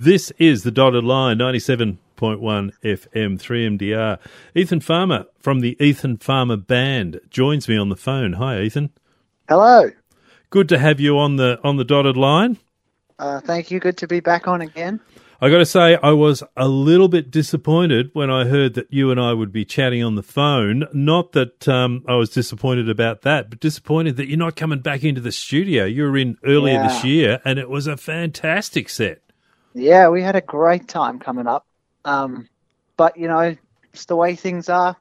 This is the dotted line, 97.1 FM 3MDR. Ethan Farmer from the Ethan Farmer Band joins me on the phone. Hi, Ethan. Hello. Good to have you on the on the dotted line. Uh, thank you. Good to be back on again. I got to say, I was a little bit disappointed when I heard that you and I would be chatting on the phone. Not that um, I was disappointed about that, but disappointed that you're not coming back into the studio. You were in earlier Yeah. this year, and it was a fantastic set. Yeah, we had a great time coming up. Um, but you know, it's the way things are.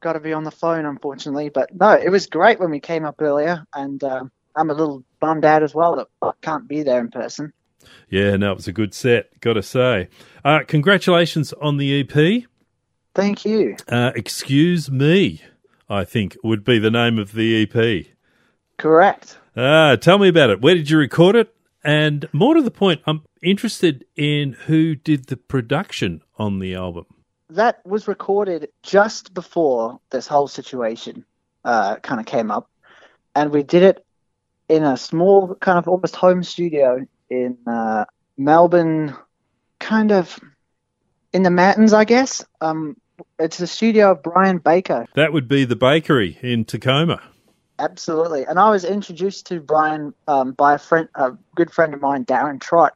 Got to be on the phone, unfortunately. But no, it was great when we came up earlier, and um I'm a little bummed out as well that I can't be there in person. Yeah, no, it was a good set, got to say. Uh, congratulations on the EP. Thank you. Uh, Excuse Me, I think would be the name of the EP. Correct. Ah, tell me about it. Where did you record it? And more to the point, I'm interested in who did the production on the album. That was recorded just before this whole situation uh, kind of came up, and we did it in a small, kind of almost home studio in uh, Melbourne, kind of in the mountains, I guess. Um, it's the studio of Brian Baker. That would be the bakery in Tecoma. Absolutely. And I was introduced to Brian um, by a friend, a good friend of mine, Darren Trott,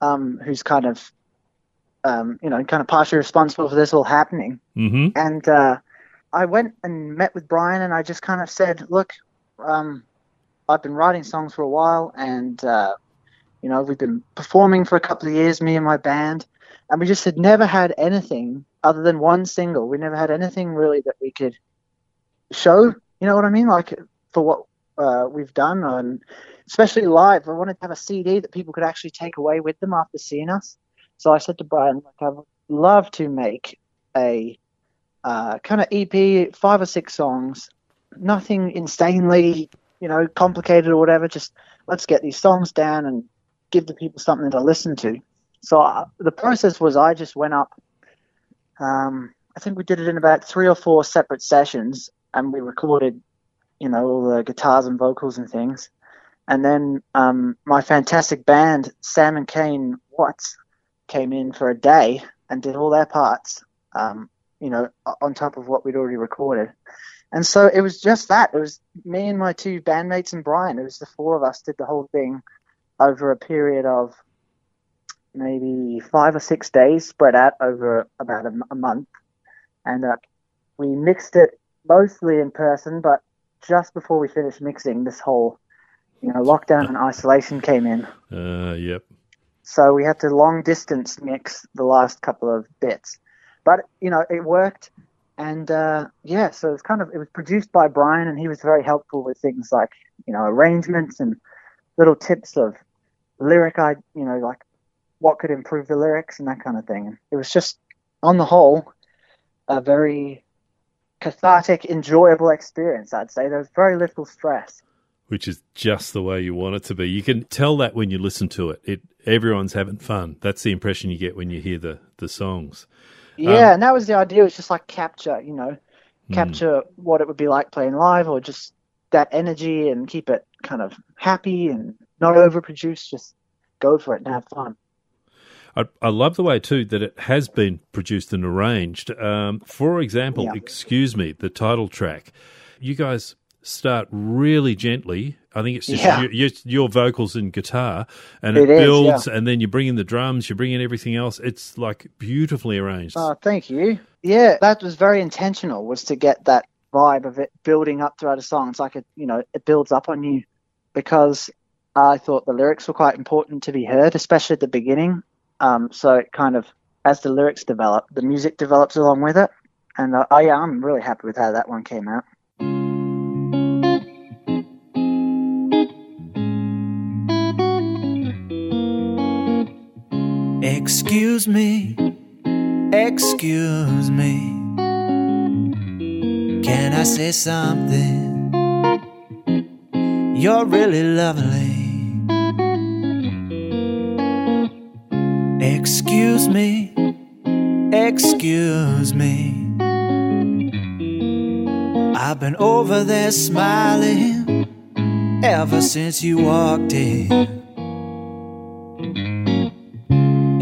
um, who's kind of, um, you know, kind of partially responsible for this all happening. hmm And uh, I went and met with Brian, and I just kind of said, "Look, um, I've been writing songs for a while, and uh, you know, we've been performing for a couple of years, me and my band, and we just had never had anything other than one single. We never had anything really that we could show. You know what I mean? Like for what uh, we've done, and especially live. I wanted to have a CD that people could actually take away with them after seeing us. So I said to Brian, like, I would love to make a uh, kind of EP, five or six songs, nothing insanely, you know, complicated or whatever. Just let's get these songs down and give the people something to listen to. So uh, the process was I just went up. Um, I think we did it in about three or four separate sessions, and we recorded, you know, all the guitars and vocals and things. And then um, my fantastic band, Sam and Kane Watts, came in for a day and did all their parts. Um, you know, on top of what we'd already recorded. And so it was just that. It was me and my two bandmates and Brian. It was the four of us did the whole thing over a period of maybe five or six days, spread out over about a month. And uh, we mixed it mostly in person, but just before we finished mixing, this whole, you know, lockdown and isolation came in. Uh, yep. So we had to long distance mix the last couple of bits. But, you know, it worked. And uh, yeah, so it was kind of, it was produced by Brian and he was very helpful with things like, you know, arrangements and little tips of lyric, I, you know, like what could improve the lyrics and that kind of thing. It was just, on the whole, a very cathartic, enjoyable experience, I'd say. there's very little stress. Which is just the way you want it to be. You can tell that when you listen to it. It everyone's having fun. That's the impression you get when you hear the the songs. Yeah, um, and that was the idea. It's just like capture, you know, hmm. capture what it would be like playing live, or just that energy and keep it kind of happy and not overproduced. Just go for it and have fun. I, I love the way too that it has been produced and arranged. Um, for example, Yeah. excuse me, the title track. You guys start really gently. I think it's just Yeah. your, your, vocals and guitar, and it, It is, builds, and then you bring in the drums, you bring in everything else. It's like beautifully arranged. Oh, thank you. Yeah, that was very intentional. Was to get that vibe of it building up throughout a song. It's like it, you know, it builds up on you because I thought the lyrics were quite important to be heard, especially at the beginning. Um, so it kind of, as the lyrics develop, the music develops along with it. And uh, oh yeah, I'm really happy with how that one came out. Excuse me, excuse me. Can I say something? You're really lovely. Excuse me, excuse me. I've been over there smiling ever since you walked in.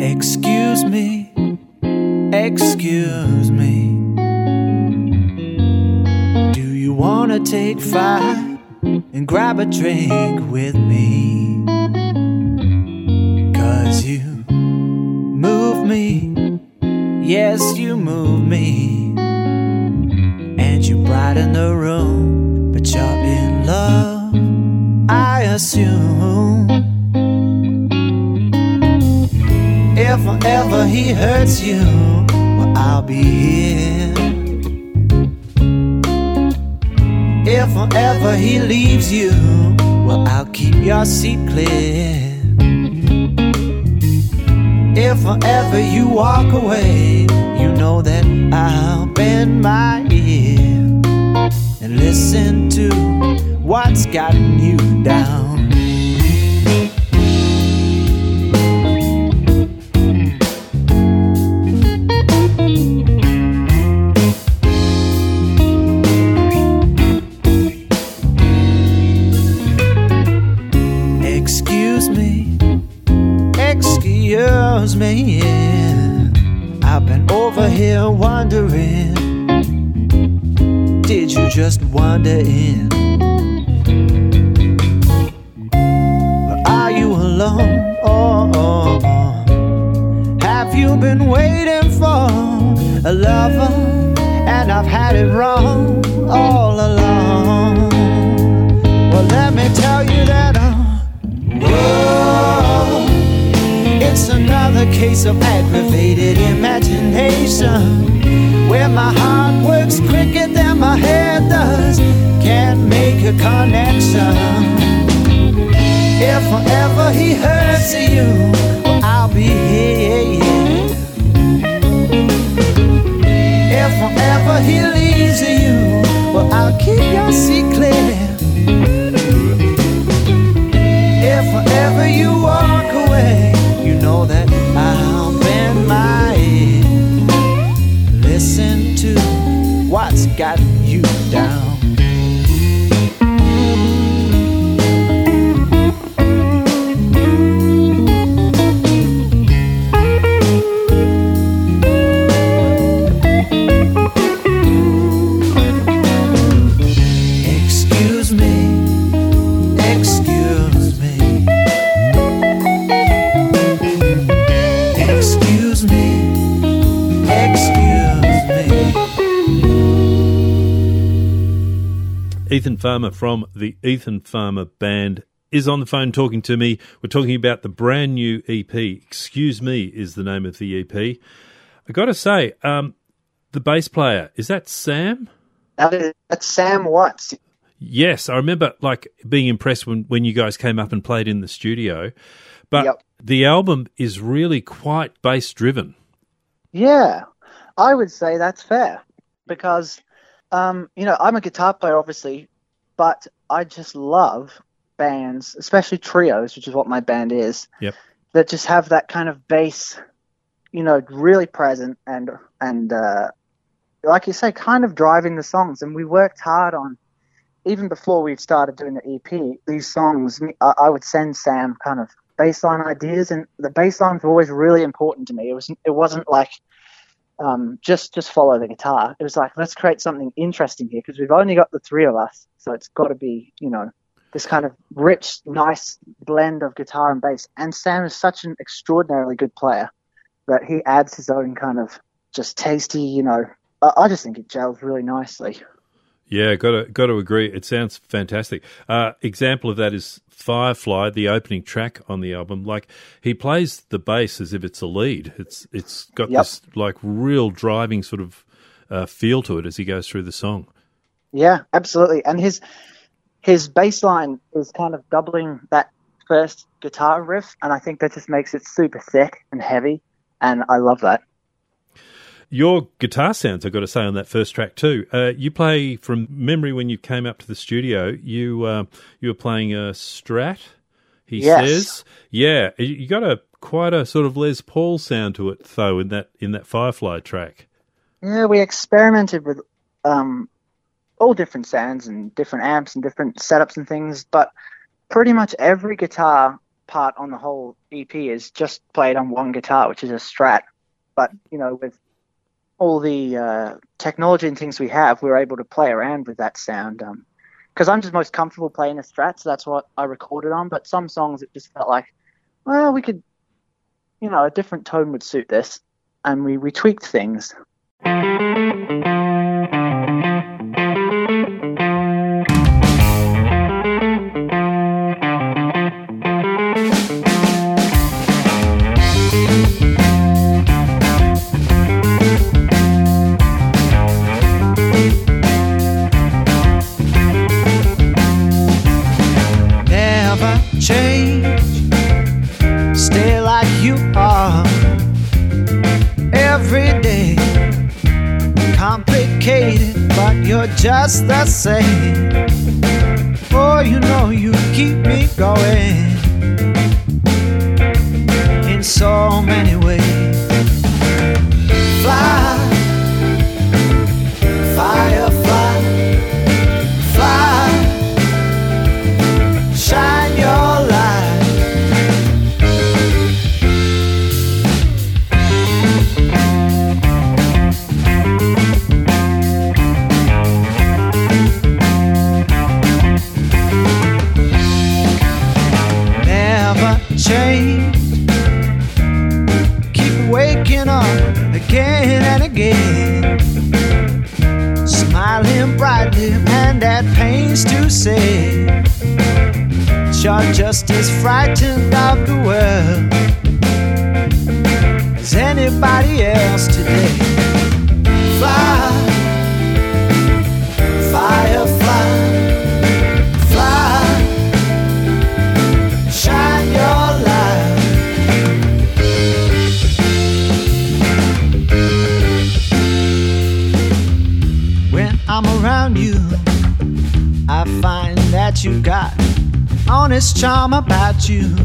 Excuse me, excuse me. Do you wanna take five and grab a drink with me? Hurts you, well, I'll be here. If ever he leaves you, well, I'll keep your seat clear. If ever you walk away, you know that I'll bend my ear and listen to what's gotten you down. Here wondering. Did you just wander in? Or are you alone? Oh, oh, oh. Have you been waiting for a lover? And I've had it wrong all along. Another case of aggravated imagination where my heart works quicker than my head does. Can't make a connection. If ever he hurts you, I'll be here. If ever he leaves you, well, I'll keep your seat Ethan Farmer from the Ethan Farmer Band is on the phone talking to me. We're talking about the brand new EP. Excuse Me is the name of the EP. I got to say, um, the bass player is that Sam? That is, that's Sam Watts. Yes, I remember like being impressed when when you guys came up and played in the studio. But Yep. the album is really quite bass driven. Yeah, I would say that's fair because, um, you know, I'm a guitar player, obviously, but I just love bands, especially trios, which is what my band is. Yep. That just have that kind of bass, you know, really present and and uh, like you say, kind of driving the songs. And we worked hard on even before we started doing the EP. These songs, I, I would send Sam kind of bassline ideas, and the basslines were always really important to me. It was it wasn't like um, just just follow the guitar. It was like let's create something interesting here because we've only got the three of us, so it's got to be you know this kind of rich, nice blend of guitar and bass. And Sam is such an extraordinarily good player that he adds his own kind of just tasty, you know. I, I just think it gels really nicely. Yeah, got to got to agree. It sounds fantastic. Uh, example of that is Firefly, the opening track on the album. Like he plays the bass as if it's a lead. It's it's got Yep. this like real driving sort of uh, feel to it as he goes through the song. Yeah, absolutely. And his his bass line is kind of doubling that first guitar riff, and I think that just makes it super thick and heavy, and I love that. Your guitar sounds, I've got to say, on that first track too. Uh, you play from memory when you came up to the studio. You uh, you were playing a Strat. He Yes. says, "Yeah, you- got a quite a sort of Les Paul sound to it, though, in that in that Firefly track." Yeah, we experimented with um, all different sounds and different amps and different setups and things, but pretty much every guitar part on the whole EP is just played on one guitar, which is a Strat. But you know, with all the uh, technology and things we have, we're able to play around with that sound. Because I'm just most comfortable playing a Strat, so that's what I recorded on. But some songs, it just felt like, well, we could, you know, a different tone would suit this, and we we tweaked things. Just the same. Oh, you know you keep me going just frightened of the world you,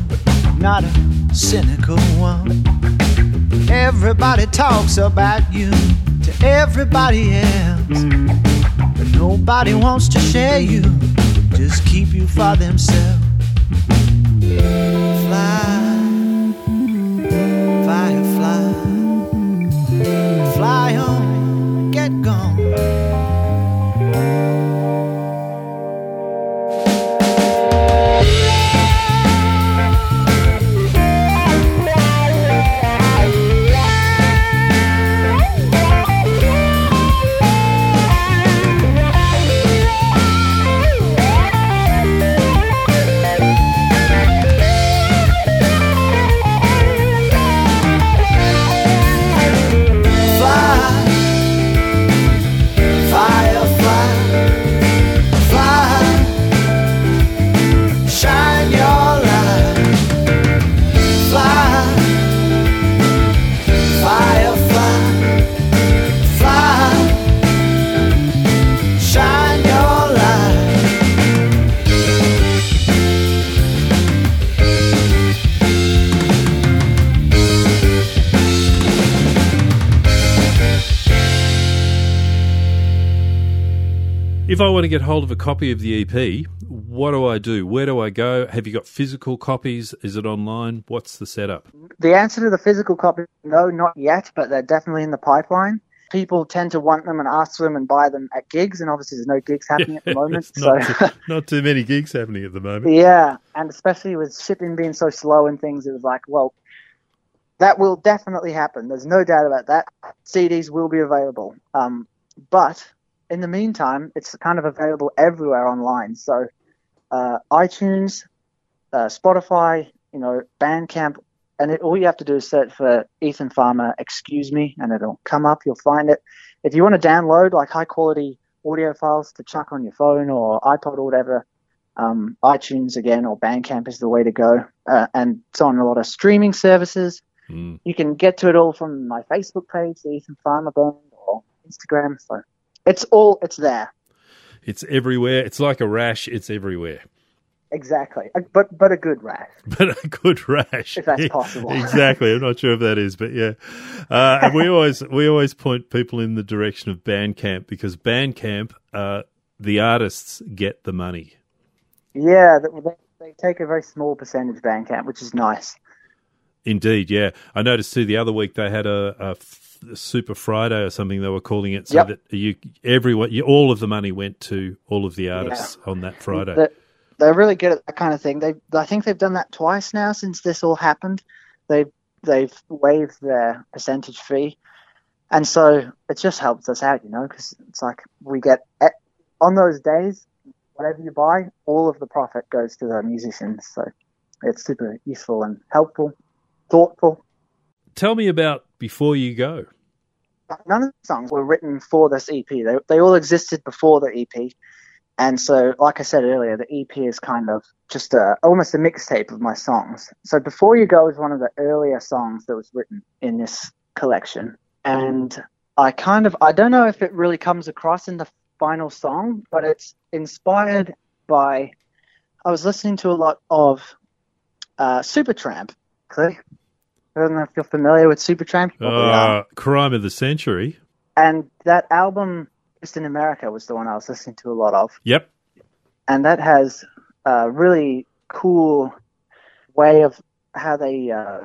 not a cynical one. Everybody talks about you to everybody else, but nobody wants to share you, just keep you for themselves. Fly, If I want to get hold of a copy of the EP, what do I do? Where do I go? Have you got physical copies? Is it online? What's the setup? The answer to the physical copy, no, not yet, but they're definitely in the pipeline. People tend to want them and ask for them and buy them at gigs, and obviously there's no gigs happening at the moment. It's so, not, too, not too many gigs happening at the moment. yeah, and especially with shipping being so slow and things, it was like, well, that will definitely happen. There's no doubt about that. CDs will be available. Um, but in the meantime, it's kind of available everywhere online. So uh, iTunes, uh, Spotify, you know, Bandcamp, and it, all you have to do is search for Ethan Farmer, excuse me, and it'll come up. You'll find it. If you want to download like high quality audio files to chuck on your phone or iPod or whatever, um, iTunes again or Bandcamp is the way to go. Uh, and it's on a lot of streaming services. Mm. You can get to it all from my Facebook page, the Ethan Farmer Band, or Instagram. So it's all it's there. It's everywhere. It's like a rash. It's everywhere. Exactly, but but a good rash. But a good rash, If that's possible. exactly. I'm not sure if that is, but yeah. Uh, and we always we always point people in the direction of Bandcamp because Bandcamp, uh, the artists get the money. Yeah, th- th- they take a very small percentage Bandcamp, which is nice. Indeed, yeah. I noticed too the other week they had a, a Super Friday or something they were calling it, so Yep. that you everyone you, all of the money went to all of the artists on that Friday. They- They're really good at that kind of thing. They, I think they've done that twice now since this all happened. They, they've waived their percentage fee, and so it just helps us out, you know, because it's like we get on those days, whatever you buy, all of the profit goes to the musicians. So it's super useful and helpful, thoughtful. Tell me about Before You Go. none of the songs were written for this EP. They they all existed before the EP, and so like I said earlier, the EP is kind of just a almost a mixtape of my songs. So "Before You Go" is one of the earlier songs that was written in this collection, and I kind of I don't know if it really comes across in the final song, but it's inspired by I was listening to a lot of uh, Supertramp. Clearly. I don't know if you're familiar with Supertramp. You probably are. Uh, Crime of the Century. And that album, Breakfast in America, was the one I was listening to a lot of. Yep. And that has a really cool way of how they uh,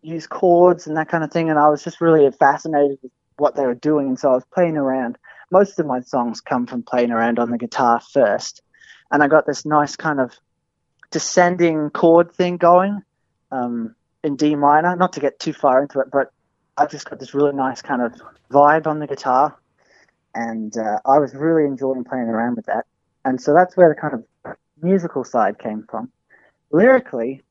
use chords and that kind of thing. And I was just really fascinated with what they were doing. And so I was playing around. Most of my songs come from playing around on the guitar first. And I got this nice kind of descending chord thing going um, in D minor. Not to get too far into it, but I just got this really nice kind of vibe on the guitar, and uh, I was really enjoying playing around with that. And so that's where the kind of musical side came from. Lyrically,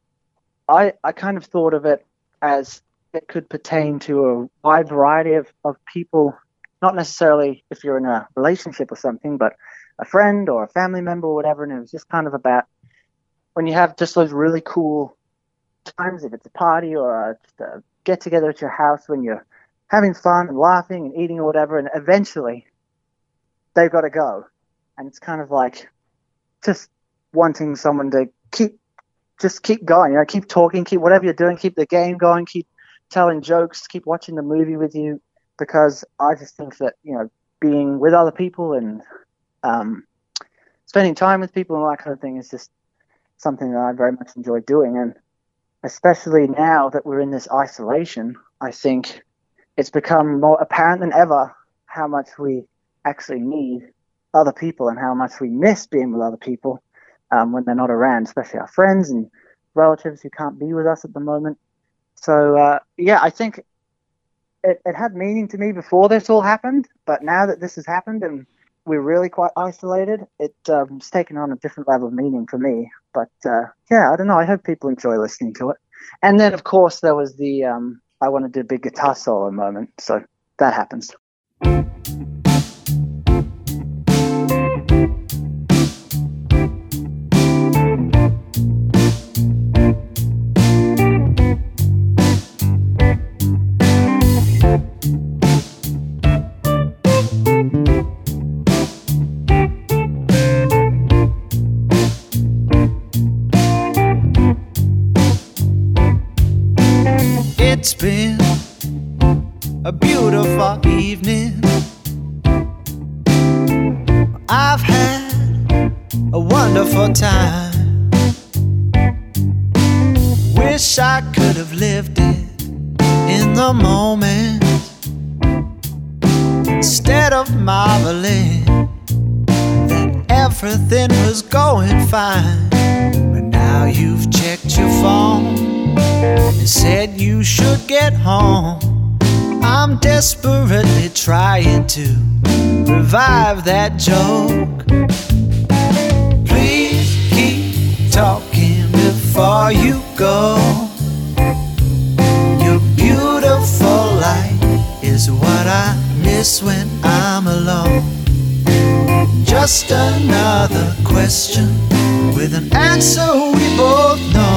I I kind of thought of it as it could pertain to a wide variety of, of people, not necessarily if you're in a relationship or something, but a friend or a family member or whatever. And it was just kind of about when you have just those really cool times, if it's a party or a, a get together at your house when you're having fun and laughing and eating or whatever, and eventually they've got to go. And it's kind of like just wanting someone to keep, just keep going, you know, keep talking, keep whatever you're doing, keep the game going, keep telling jokes, keep watching the movie with you, because I just think that, you know, being with other people and um, spending time with people and that kind of thing is just something that I very much enjoy doing. And especially now that we're in this isolation, I think it's become more apparent than ever how much we actually need other people and how much we miss being with other people um, when they're not around, especially our friends and relatives who can't be with us at the moment. So, uh, yeah, I think it, it had meaning to me before this all happened, but now that this has happened and we're really quite isolated, it, um, it's taken on a different level of meaning for me. But uh, yeah, I don't know. I hope people enjoy listening to it. And then, of course, there was the um, I want to do a big guitar solo moment. So that happens. Desperately trying to revive that joke. Please keep talking before you go. Your beautiful light is what I miss when I'm alone. Just another question with an answer we both know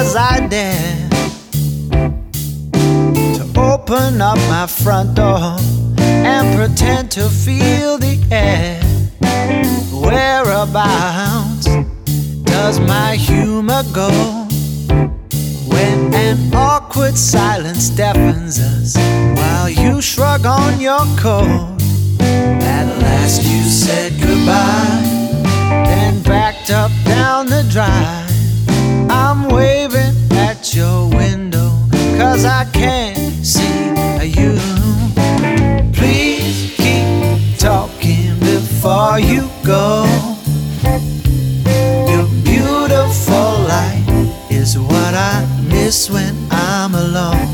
as I dare to open up my front door and pretend to feel the air. Whereabouts does my humor go when an awkward silence deafens us while you shrug on your coat. At last you said goodbye, then backed up down the drive. Cause I can't see you. Please keep talking before you go. Your beautiful light is what I miss when I'm alone.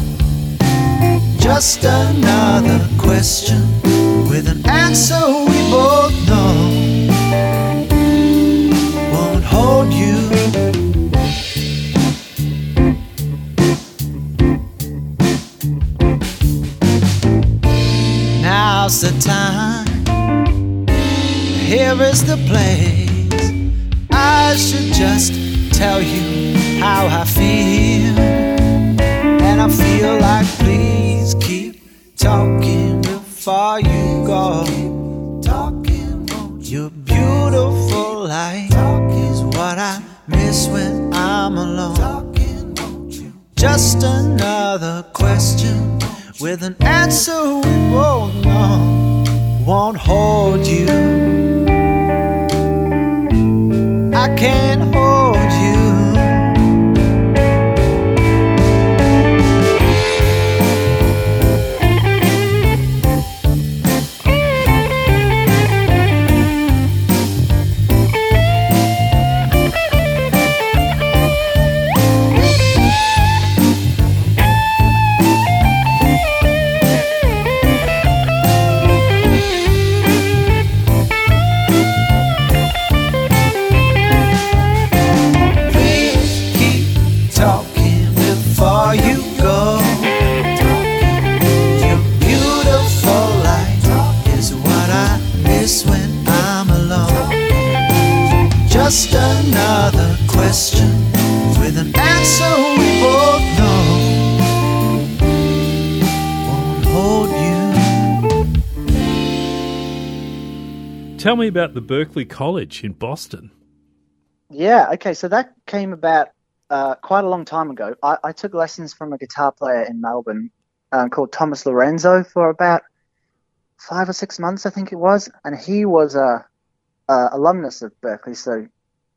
Just another question with an answer we both know. Time. Here is the place. I should just tell you how I feel. And I feel like please keep talking before you go. Talking, your beautiful light is what I miss when I'm alone. Just another question with an answer we both know won't hold you. About the Berklee College in Boston. Yeah, okay, so that came about uh, quite a long time ago. I, I took lessons from a guitar player in Melbourne um, called Thomas Lorenzo for about five or six months, I think it was, and he was a, a alumnus of Berklee. So,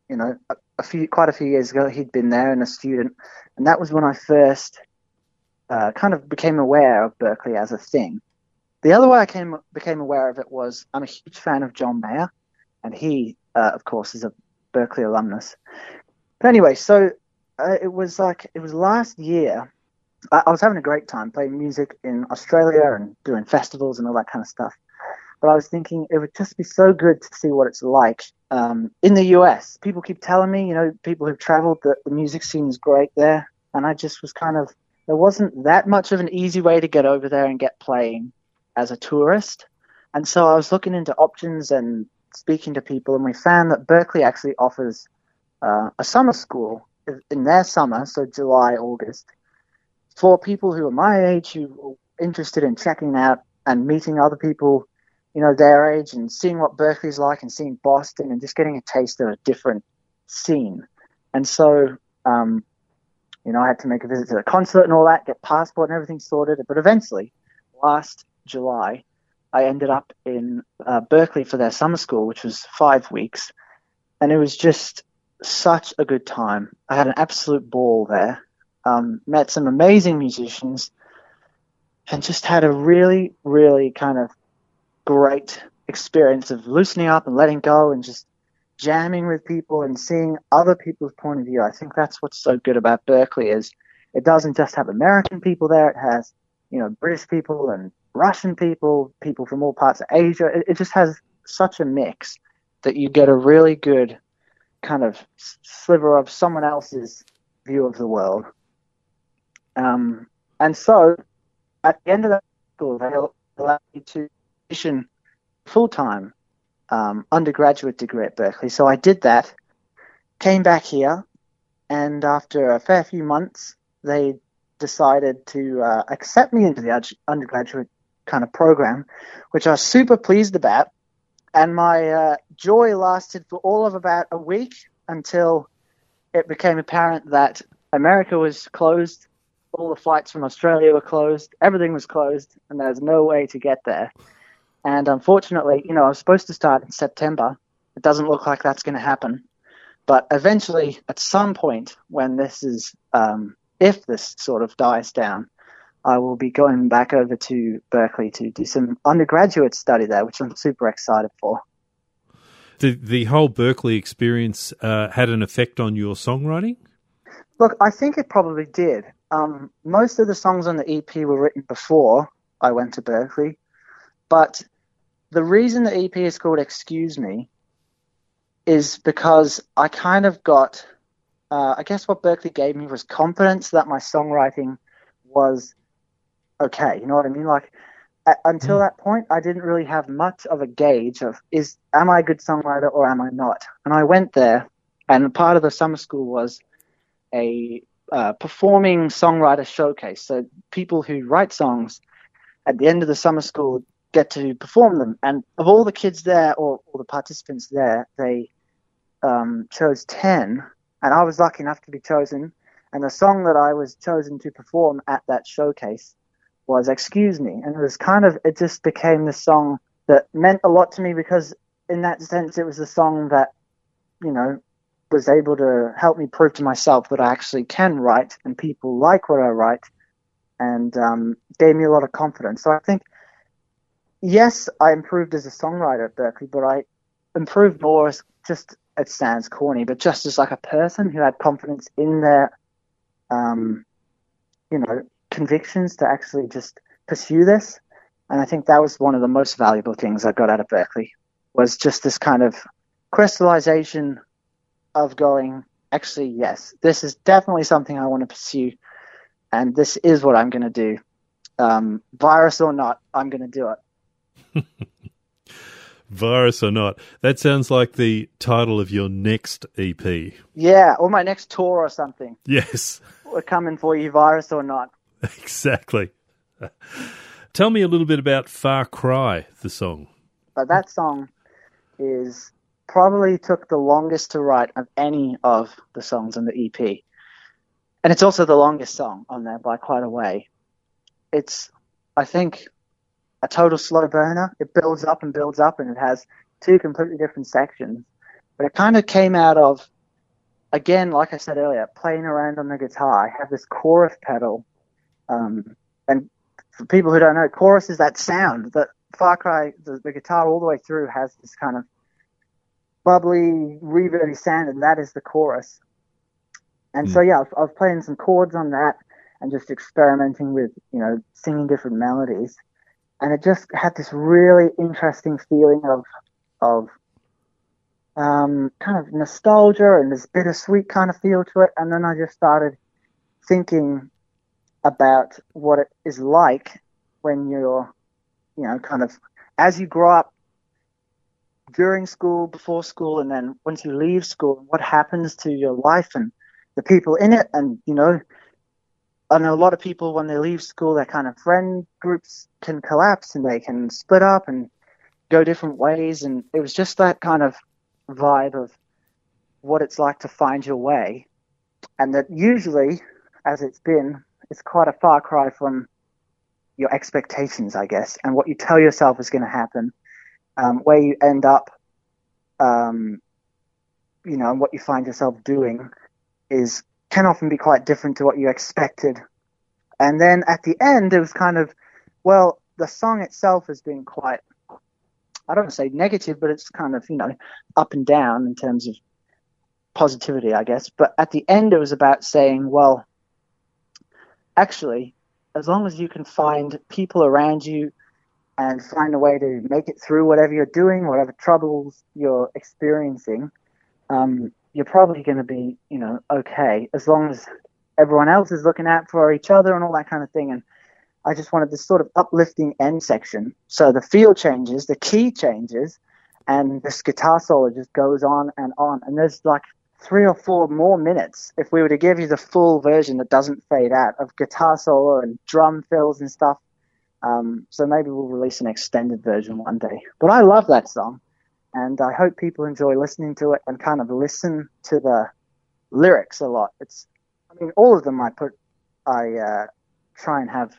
you know, a, a few quite a few years ago, he'd been there and a student, and that was when I first uh, kind of became aware of Berklee as a thing. The other way I came became aware of it was I'm a huge fan of John Mayer, and he, uh, of course, is a Berklee alumnus. But anyway, so uh, it was like it was last year. I, I was having a great time playing music in Australia and doing festivals and all that kind of stuff. But I was thinking it would just be so good to see what it's like um, in the US. People keep telling me, you know, people who've traveled that the music scene is great there, and I just was kind of there wasn't that much of an easy way to get over there and get playing as a tourist. And so I was looking into options and speaking to people, and we found that Berklee actually offers uh, a summer school in their summer, so July, August, for people who are my age who are interested in checking out and meeting other people, you know, their age and seeing what Berklee's like and seeing Boston and just getting a taste of a different scene. And so, um, you know, I had to make a visit to the consulate and all that, get passport and everything sorted. But eventually, last July, I ended up in uh, Berklee for their summer school, which was five weeks, and it was just such a good time. I had an absolute ball there. Um, met some amazing musicians, and just had a really, really kind of great experience of loosening up and letting go, and just jamming with people and seeing other people's point of view. I think that's what's so good about Berklee is it doesn't just have American people there; it has you know British people and Russian people, people from all parts of Asia. It, it just has such a mix that you get a really good kind of sliver of someone else's view of the world. Um, and so at the end of that school, they allowed me to position full time um, undergraduate degree at Berklee. So I did that, came back here, and after a fair few months, they decided to uh, accept me into the undergraduate kind of program, which I was super pleased about. And my uh, joy lasted for all of about a week until it became apparent that America was closed all the flights from Australia were closed. Everything was closed, and there's no way to get there. And unfortunately, you know, I was supposed to start in September. It doesn't look like that's going to happen. But eventually, at some point, when this is, um, if this sort of dies down, I will be going back over to Berklee to do some undergraduate study there, which I'm super excited for. The the whole Berklee experience uh, had an effect on your songwriting. Look, I think it probably did. Um, most of the songs on the EP were written before I went to Berklee, but the reason the EP is called "Excuse Me" is because I kind of got, uh, I guess, what Berklee gave me was confidence that my songwriting was okay. You know what I mean? Like until mm. that point, I didn't really have much of a gauge of is am I a good songwriter or am I not? And I went there, and part of the summer school was a uh, performing songwriter showcase. So people who write songs at the end of the summer school get to perform them. And of all the kids there, or all the participants there, they um, chose ten, and I was lucky enough to be chosen. And the song that I was chosen to perform at that showcase was Excuse Me. And it was kind of, it just became the song that meant a lot to me because, in that sense, it was the song that, you know, was able to help me prove to myself that I actually can write and people like what I write and um, gave me a lot of confidence. So I think, yes, I improved as a songwriter at Berklee, but I improved more as just, it sounds corny, but just as like a person who had confidence in their, um, you know, convictions to actually just pursue this. And I think that was one of the most valuable things I got out of Berklee was just this kind of crystallization of going, actually, yes, this is definitely something I want to pursue. And this is what I'm going to do. Um, virus or not, I'm going to do it. virus or not. That sounds like the title of your next EP. Yeah, or my next tour or something. Yes. We're coming for you, virus or not. Exactly. Tell me a little bit about Far Cry, the song. But that song is probably took the longest to write of any of the songs on the EP. And it's also the longest song on there by quite a way. It's, I think, a total slow burner. It builds up and builds up, and it has two completely different sections. But it kind of came out of, again, like I said earlier, playing around on the guitar. I have this chorus pedal um, and for people who don't know, chorus is that sound that Far Cry, the, the guitar all the way through has this kind of bubbly, reverby sound, and that is the chorus. And mm. so, yeah, I was, I was playing some chords on that and just experimenting with, you know, singing different melodies. And it just had this really interesting feeling of, of um, kind of nostalgia and this bittersweet kind of feel to it. And then I just started thinking about what it is like when you're, you know, kind of as you grow up during school, before school, and then once you leave school, what happens to your life and the people in it. And, you know, I know a lot of people when they leave school, their kind of friend groups can collapse and they can split up and go different ways. And it was just that kind of vibe of what it's like to find your way. And that usually, as it's been, it's quite a far cry from your expectations, I guess, and what you tell yourself is going to happen. Um, where you end up, um, you know, and what you find yourself doing is can often be quite different to what you expected. And then at the end, it was kind of, well, the song itself has been quite, I don't want to say negative, but it's kind of, you know, up and down in terms of positivity, I guess. But at the end, it was about saying, well, actually, as long as you can find people around you and find a way to make it through whatever you're doing, whatever troubles you're experiencing, um, you're probably going to be, you know, okay as long as everyone else is looking out for each other and all that kind of thing. And I just wanted this sort of uplifting end section. So the feel changes, the key changes, and this guitar solo just goes on and on. And there's like three or four more minutes if we were to give you the full version that doesn't fade out of guitar solo and drum fills and stuff. Um, so maybe we'll release an extended version one day. But I love that song, and I hope people enjoy listening to it and kind of listen to the lyrics a lot. It's, I mean, all of them I put I uh, try and have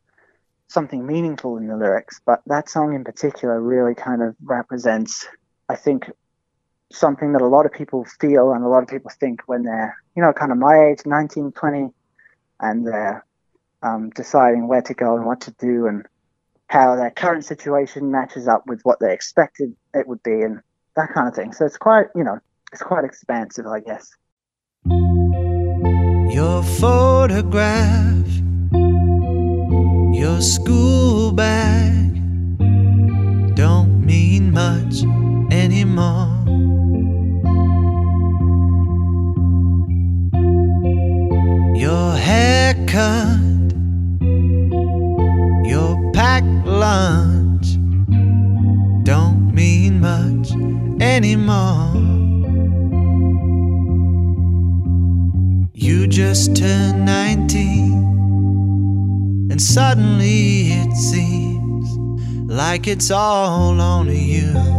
something meaningful in the lyrics. But that song in particular really kind of represents, I think, something that a lot of people feel and a lot of people think when they're, you know, kind of my age, 19, 20, and they're um, deciding where to go and what to do and how their current situation matches up with what they expected it would be and that kind of thing. So it's quite, you know, it's quite expansive, I guess. Your photograph, your school bag it's all on you.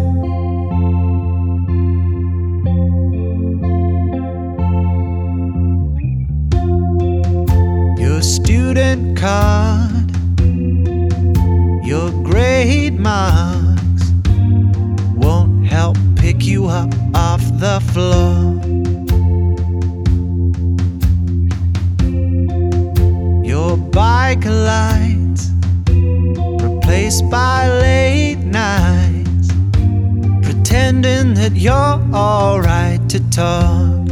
To talk.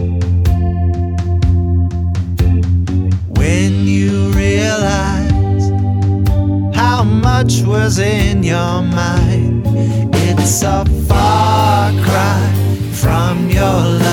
When you realize how much was in your mind, it's a far cry from your lovely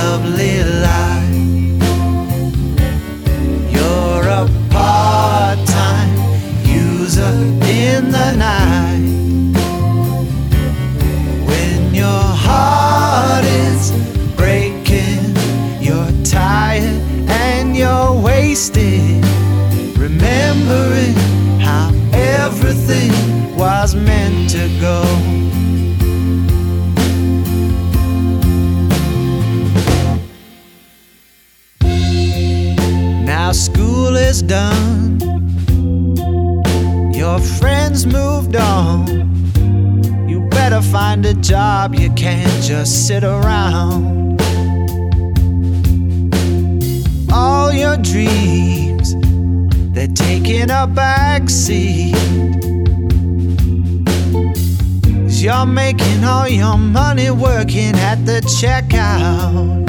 done. Your friends moved on. You better find a job, you can't just sit around. All your dreams, they're taking a back seat. You're making all your money working at the checkout.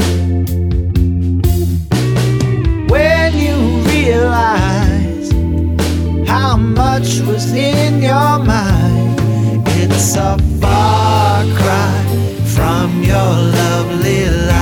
When you realize how much was in your mind, it's a far cry from your lovely life.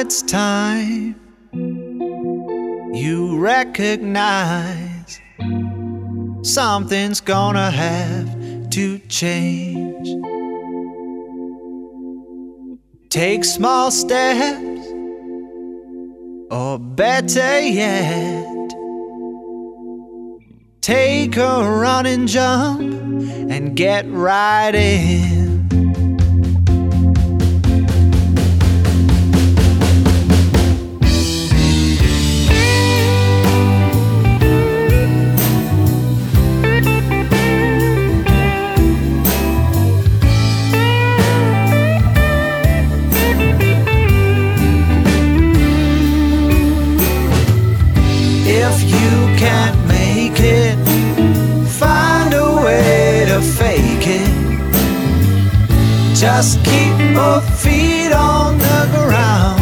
It's time you recognize something's gonna have to change. Take small steps, or better yet, take a running jump and get right in. Just keep both feet on the ground